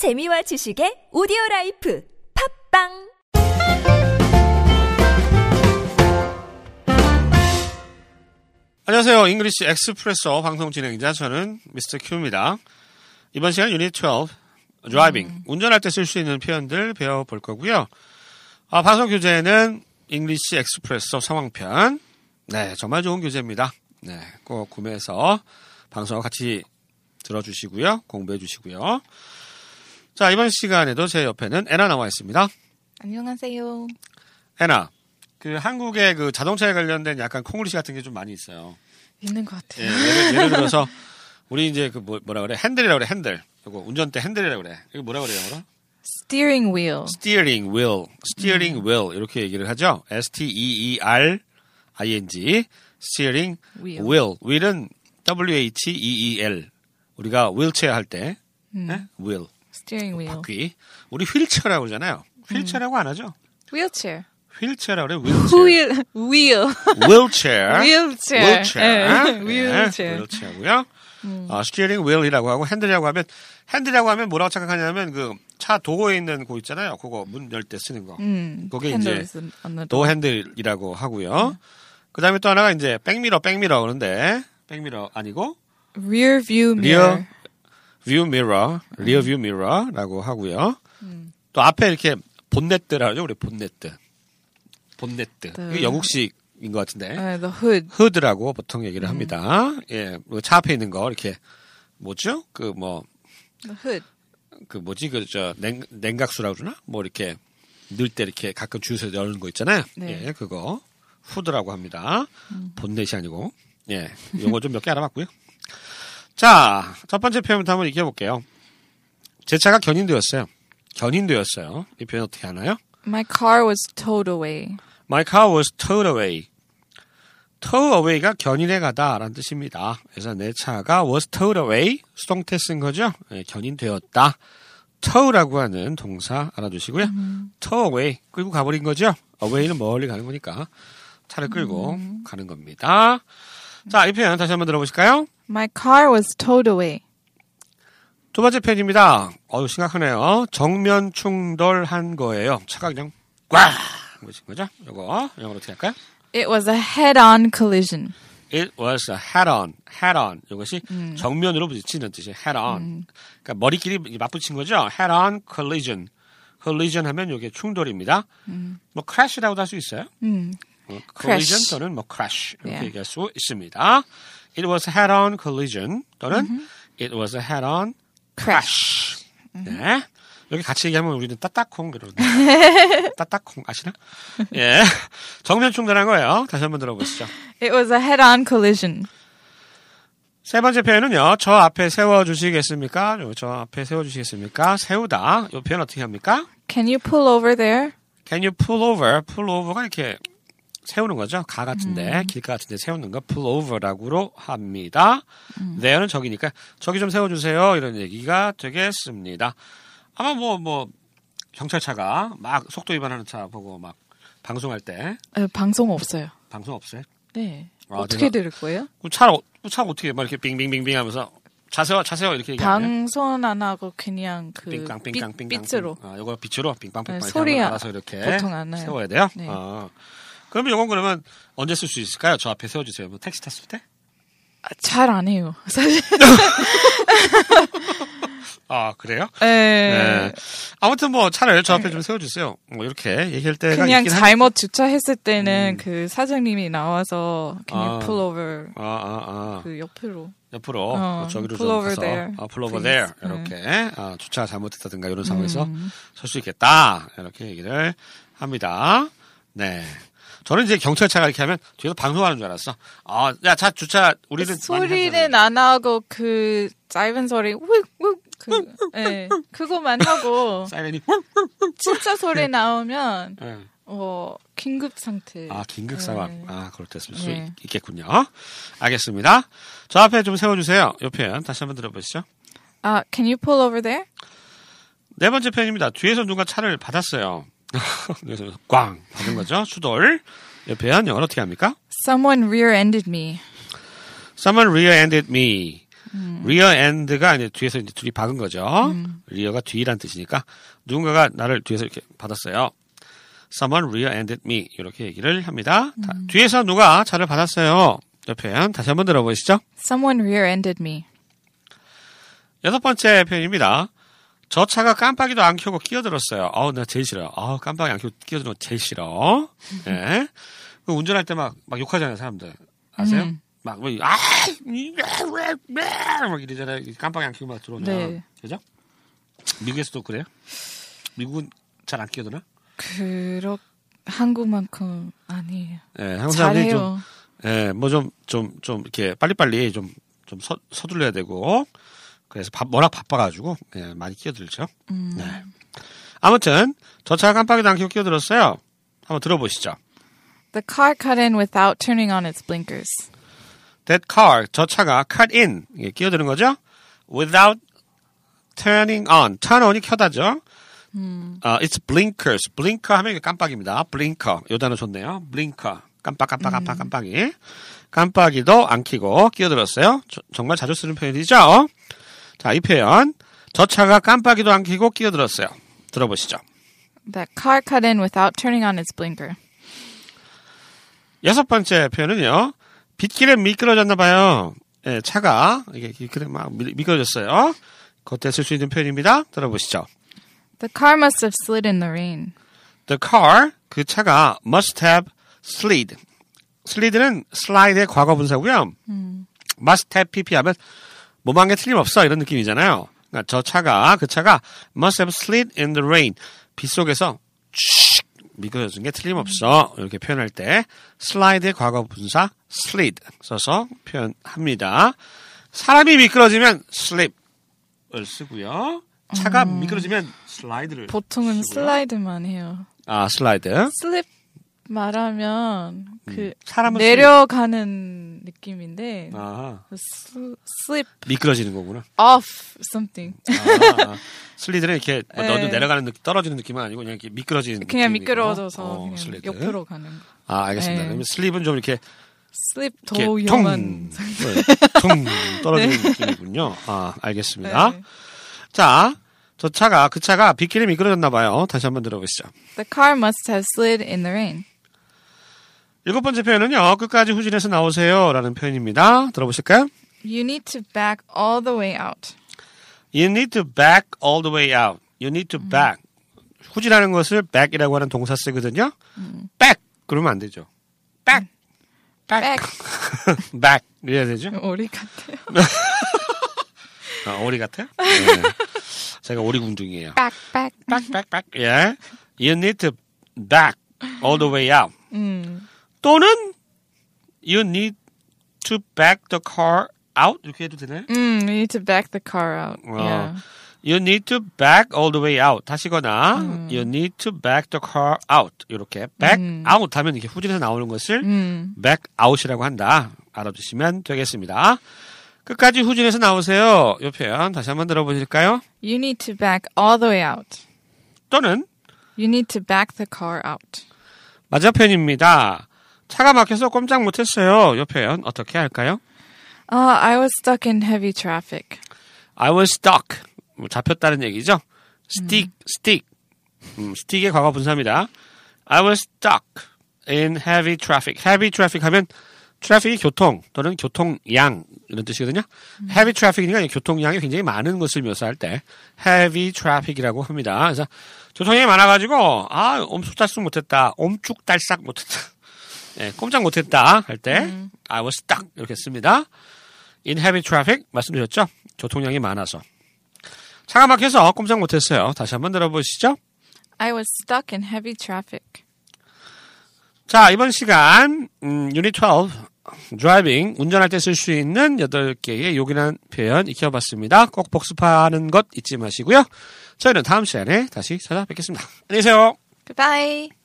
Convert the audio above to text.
재미와 지식의 오디오 life 팟빵 안녕하세요. English Expresso 방송 진행자 저는 Mr. Q입니다. 이번 시간 유닛 12 Driving 운전할 때 쓸 수 있는 표현들 배워볼 거고요. 아, 방송 교재는 English Expresso 상황편. 네, 정말 좋은 교재입니다. 네, 꼭 구매해서 방송과 같이 들어주시고요. 공부해 주시고요. 자, 이번 시간에도 제 옆에는 애나 나와 있습니다. 안녕하세요. 애나, 그 한국의 그 자동차에 관련된 약간 콩글리시 같은 게 좀 많이 있어요. 있는 것 예, 같아요. 예를, 예를 들어서 우리 이제 그 뭐, 뭐라 그래 핸들이라고 그래 핸들 이거 운전대 핸들이라고 그래 이거 뭐라 그래요 뭐라 Steering wheel. steering wheel steering wheel 이렇게 얘기를 하죠 S T E E R I N G steering Wheel. wheel wheel은 W H E E L 우리가 휠체어 할때 네? wheel Steering wheel. 바퀴 우리 휠체어라고 그러잖아요 휠체어라고 안 하죠 Wheelchair. 휠체어라고 그래 휠체어 Wheel. Wheel. wheelchair Wheelchair. wheelchair. 예, wheelchair. 음. wheelchair고요. 어, steering wheel이라고 하고 핸들이라고 하면 핸들이라고 하면 뭐라고 생각하냐면 그 차 도어에 있는 거 있잖아요. 그거 문 열 때 쓰는 거. 음, 그게 이제 door. handle이라고 하고요. 그다음에 또 하나가 이제 백미러 백미러 그런데 백미러 아니고 Rear view rear mirror. 뷰 미러, 리어 뷰 미러라고 하고요. 또 앞에 이렇게 본네트라 하죠. 우리 본네트. 본네트. 네. 이게 영국식 인 것 같은데. Uh, the hood. hood라고 보통 얘기를 합니다. 예, 뭐차 앞에 있는 거 이렇게 뭐죠? 그뭐그 The hood. 뭐지 그저 냉각수라고 그러나? 뭐 이렇게 넣을 때 이렇게 가끔 주유소에 열는 거 있잖아요. 네. 예, 그거 후드라고 합니다. 본넷이 아니고 예, 요거 좀몇 개 알아봤고요. 자, 첫 번째 표현부터 한번 익혀볼게요. 제 차가 견인되었어요. 견인되었어요. 이 표현 어떻게 하나요? My car was towed away. My car was towed away. tow away가 견인해 가다라는 뜻입니다. 그래서 내 차가 was towed away 수동태 쓴 거죠. 예, 견인되었다. tow라고 하는 동사 알아두시고요. tow away 끌고 가버린 거죠. away는 멀리 가는 거니까 차를 끌고 가는 겁니다. 자, 이 표현 다시 한번 들어보실까요? My car was towed away. 두 번째 표현입니다. 어우, 심각하네요. 정면 충돌한 거예요. 차가 그냥 꽉! 뭐신 거죠? 요거, 영어로 어떻게 할까요? It was a head-on collision. It was a head-on, head-on. 이것이 정면으로 부딪히는 뜻이에요. head-on. 그러니까 머리끼리 맞붙인 거죠. head-on collision. collision 하면 이게 충돌입니다. 뭐 crash라고도 할 수 있어요. 음. 어, Crash. collision 또는 뭐 crash 이렇게 Yeah. 얘기할 수 있습니다. It was a head-on collision 또는 it was a head-on crash. 네. 여기 같이 얘기하면 우리는 따따콩 이러는데 따따콩 아시나? 예. 정면 충돌한 거예요. 다시 한번 들어보시죠. It was a head-on collision. 세 번째 표현은요. 저 앞에 세워 주시겠습니까? 요, 저 앞에 세워 주시겠습니까? 세우다. 이 표현 어떻게 합니까? Can you pull over there? Can you pull over? pull over가 이렇게 세우는 거죠. 가 같은데, 길가 같은데 세우는 거 pull over라고 합니다. there는 저기니까 저기 좀 세워 주세요. 이런 얘기가 되겠습니다. 아마 뭐 뭐 경찰차가 막 속도 위반하는 차 보고 막 방송할 때 어, 방송 없어요. 방송 없어요? 네. 아, 어떻게 들을 거예요? 그 차를 어- 그 차가 어떻게 막 이렇게 빙빙빙빙 하면서 자세요, 자세요 이렇게 얘기하면 방송 안 하고 그냥 그 빙깡 빙깡 빛- 빙깡 빛으로 아, 요거 빛으로 빙빵 빙빵 네, 소리 알아서 이렇게 보통 안 나요. 세워야 돼요. 네. 아. 그러면 요건 그러면 언제 쓸 수 있을까요? 저 앞에 세워 주세요. 뭐 택시 탔을 때? 잘안 해요. 사실. 아, 그래요? 네. 네. 아무튼 뭐 차를 저 앞에 좀 세워 주세요. 뭐 이렇게 얘기할 때가 그냥 있긴 한- 잘못 주차했을 때는 그 사장님이 나와서 you 아. pull over 아, 아, 아. 그 옆으로 옆으로 어, 뭐 저기로 pull 좀 over 가서 there, 아, pull over there 이렇게 아, 주차가 잘못됐다든가 이런 상황에서 설수 있겠다 이렇게 얘기를 합니다. 네. 저는 이제 경찰차가 이렇게 하면 뒤에서 방송하는 줄 알았어. 아, 야, 차 주차 우리는 많이 소리는. 안 하고 그 짧은 소리 그 예, 그거만 하고 사이렌이 진짜 소리 나오면 예. 어 긴급 상태. 아, 긴급 상황. 네. 아, 그럴 때 쓸수 네. 있겠군요. 알겠습니다. 저 앞에 좀 세워 주세요. 요 표현 다시 한번 들어보시죠. 아, can you pull over there? 네 번째 표현입니다. 뒤에서 누가 차를 받았어요. 그래서 꽝 받은 거죠. 수돌. 이 표현 영어로 어떻게 합니까? Someone rear-ended me. Someone rear-ended me. rear end가 이제 뒤에서 이제 둘이 박은 거죠. rear가 뒤란 뜻이니까 누군가가 나를 뒤에서 이렇게 받았어요. Someone rear-ended me 이렇게 얘기를 합니다. 다- 뒤에서 누가 차를 받았어요. 옆에 다시 한번 들어보시죠. Someone rear-ended me. 여섯 번째 표현입니다. 저 차가 깜빡이도 안 켜고 끼어들었어요. 아우, 나 제일 싫어요. 아우, 깜빡이 안 켜고 거 제일 싫어. 예. 그 운전할 때 막, 막 욕하잖아요, 사람들. 아세요? 음. 막, 뭐, 아, 막 이러잖아요. 깜빡이 안 켜고 막 들어오면. 네. 그죠? 미국에서도 그래요? 미국은 잘 안 끼어드나? 그렇 한국만큼 아니에요. 예, 한국 사람들이 좀. 예, 뭐 좀, 좀, 좀, 이렇게 빨리빨리 좀, 좀 서, 서둘러야 되고, 그래서 바, 워낙 바빠가지고, 예, 많이 끼어들죠. 음. 네. 아무튼, 저 차가 깜빡이도 안 켜고 끼어들었어요. 한번 들어보시죠. The car cut in without turning on its blinkers. That car, 저 차가 cut in, 예, 끼어드는 거죠. Without turning on, turn on이 켜다죠. 아, it's blinkers. blinker 하면 이게 깜빡입니다. blinker. 요 단어 좋네요. blinker. 깜빡, 깜빡, 깜빡, 깜빡이. 깜빡이도 안 켜고 끼어들었어요. 저- 정말 자주 쓰는 표현이죠. 자, 이 표현. 저 차가 깜빡이도 안 켜고 끼어들었어요. 들어보시죠. That car cut in without turning on its blinker. 여섯 번째 표현은요. 빗길에 미끄러졌나 봐요. 예, 차가 이게 빗길에 막 미- 미끄러졌어요. 그때 쓸수 있는 표현입니다. 들어보시죠. The car must have slid in the rain. The car 그 차가 must have slid. slid는 슬라이드의 과거 분사고요. must have pp 하면 뭐한 게 틀림없어 이런 느낌이잖아요. 그러니까 저 차가 그 차가 must have slid in the rain. 빗 속에서 슉 미끄러진 게 틀림없어 이렇게 표현할 때 slide의 과거 분사 slid 써서 표현합니다. 사람이 미끄러지면 slip을 쓰고요. 차가 미끄러지면 slide를 보통은 쓰고요. slide만 해요. 아 slide slip 말하면 그 사람은 내려가는 느낌인데 아 스- slip 미끄러지는 거구나. off something. 아, slide는 이렇게 뭐 네. 너도 내려가는 느낌, 떨어지는 느낌은 아니고 그냥 이렇게 미끄러지는 그냥. 미끄러져서 어, 그냥 슬리드. 옆으로 가는 거. 아 알겠습니다. 네. 그러면 slip은 좀 이렇게 slip 더 위험한. 퉁, 네, 퉁 떨어지는 느낌이군요. 아 알겠습니다. 네. 자, 저 차가 그 차가 빗길에 미끄러졌나 봐요. 다시 한번 들어보시죠. The car must have slid in the rain. 일곱 번째 표현은요. 끝까지 후진해서 나오세요라는 표현입니다. 들어보실까요? You need to back all the way out. You need to back all the way out. You need to back. 후진하는 것을 back이라고 하는 동사 쓰거든요. back 그러면 안 되죠. back, back, Back. back 이래야 되죠. 오리 같아요. 아, 오리 같아요? 네. 제가 오리궁둥이에요. back, back. back, back, back. 예. You need to back all the way out. 음. 또는 you need to back the car out 이렇게 해도 되나요? 음, you need to back the car out. 어. Yeah. You need to back all the way out. 다시거나 you need to back the car out. 이렇게 back out 하면 이렇게 후진해서 나오는 것을 음. back out이라고 한다. 알아두시면 되겠습니다. 끝까지 후진해서 나오세요. 이 표현 다시 한번 들어보실까요? You need to back all the way out. 또는 You need to back the car out. 마지막 표현입니다. 차가 막혀서 꼼짝 못했어요. 이 표현 어떻게 할까요? Uh, I was stuck in heavy traffic. I was stuck. 뭐 잡혔다는 얘기죠. stick, stick. 음, stick의 과거 분사입니다. I was stuck in heavy traffic. heavy traffic 하면 트래픽이 교통 또는 교통량 이런 뜻이거든요. heavy traffic이니까 교통량이 굉장히 많은 것을 묘사할 때 heavy traffic이라고 합니다. 그래서 교통량이 많아가지고 아 옴쑥달싹 못했다, 옴쭉달싹 못했다, 예, 꼼짝 못했다 할때 I was stuck 이렇게 씁니다. in heavy traffic 말씀드렸죠. 교통량이 많아서 차가 막혀서 꼼짝 못했어요. 다시 한번 들어보시죠. I was stuck in heavy traffic. 자, 이번 시간, 음, 유닛 12, Driving, 운전할 때 쓸 수 있는 8개의 요긴한 표현 익혀봤습니다. 꼭 복습하는 것 잊지 마시고요. 저희는 다음 시간에 다시 찾아뵙겠습니다. 안녕히 계세요. Goodbye.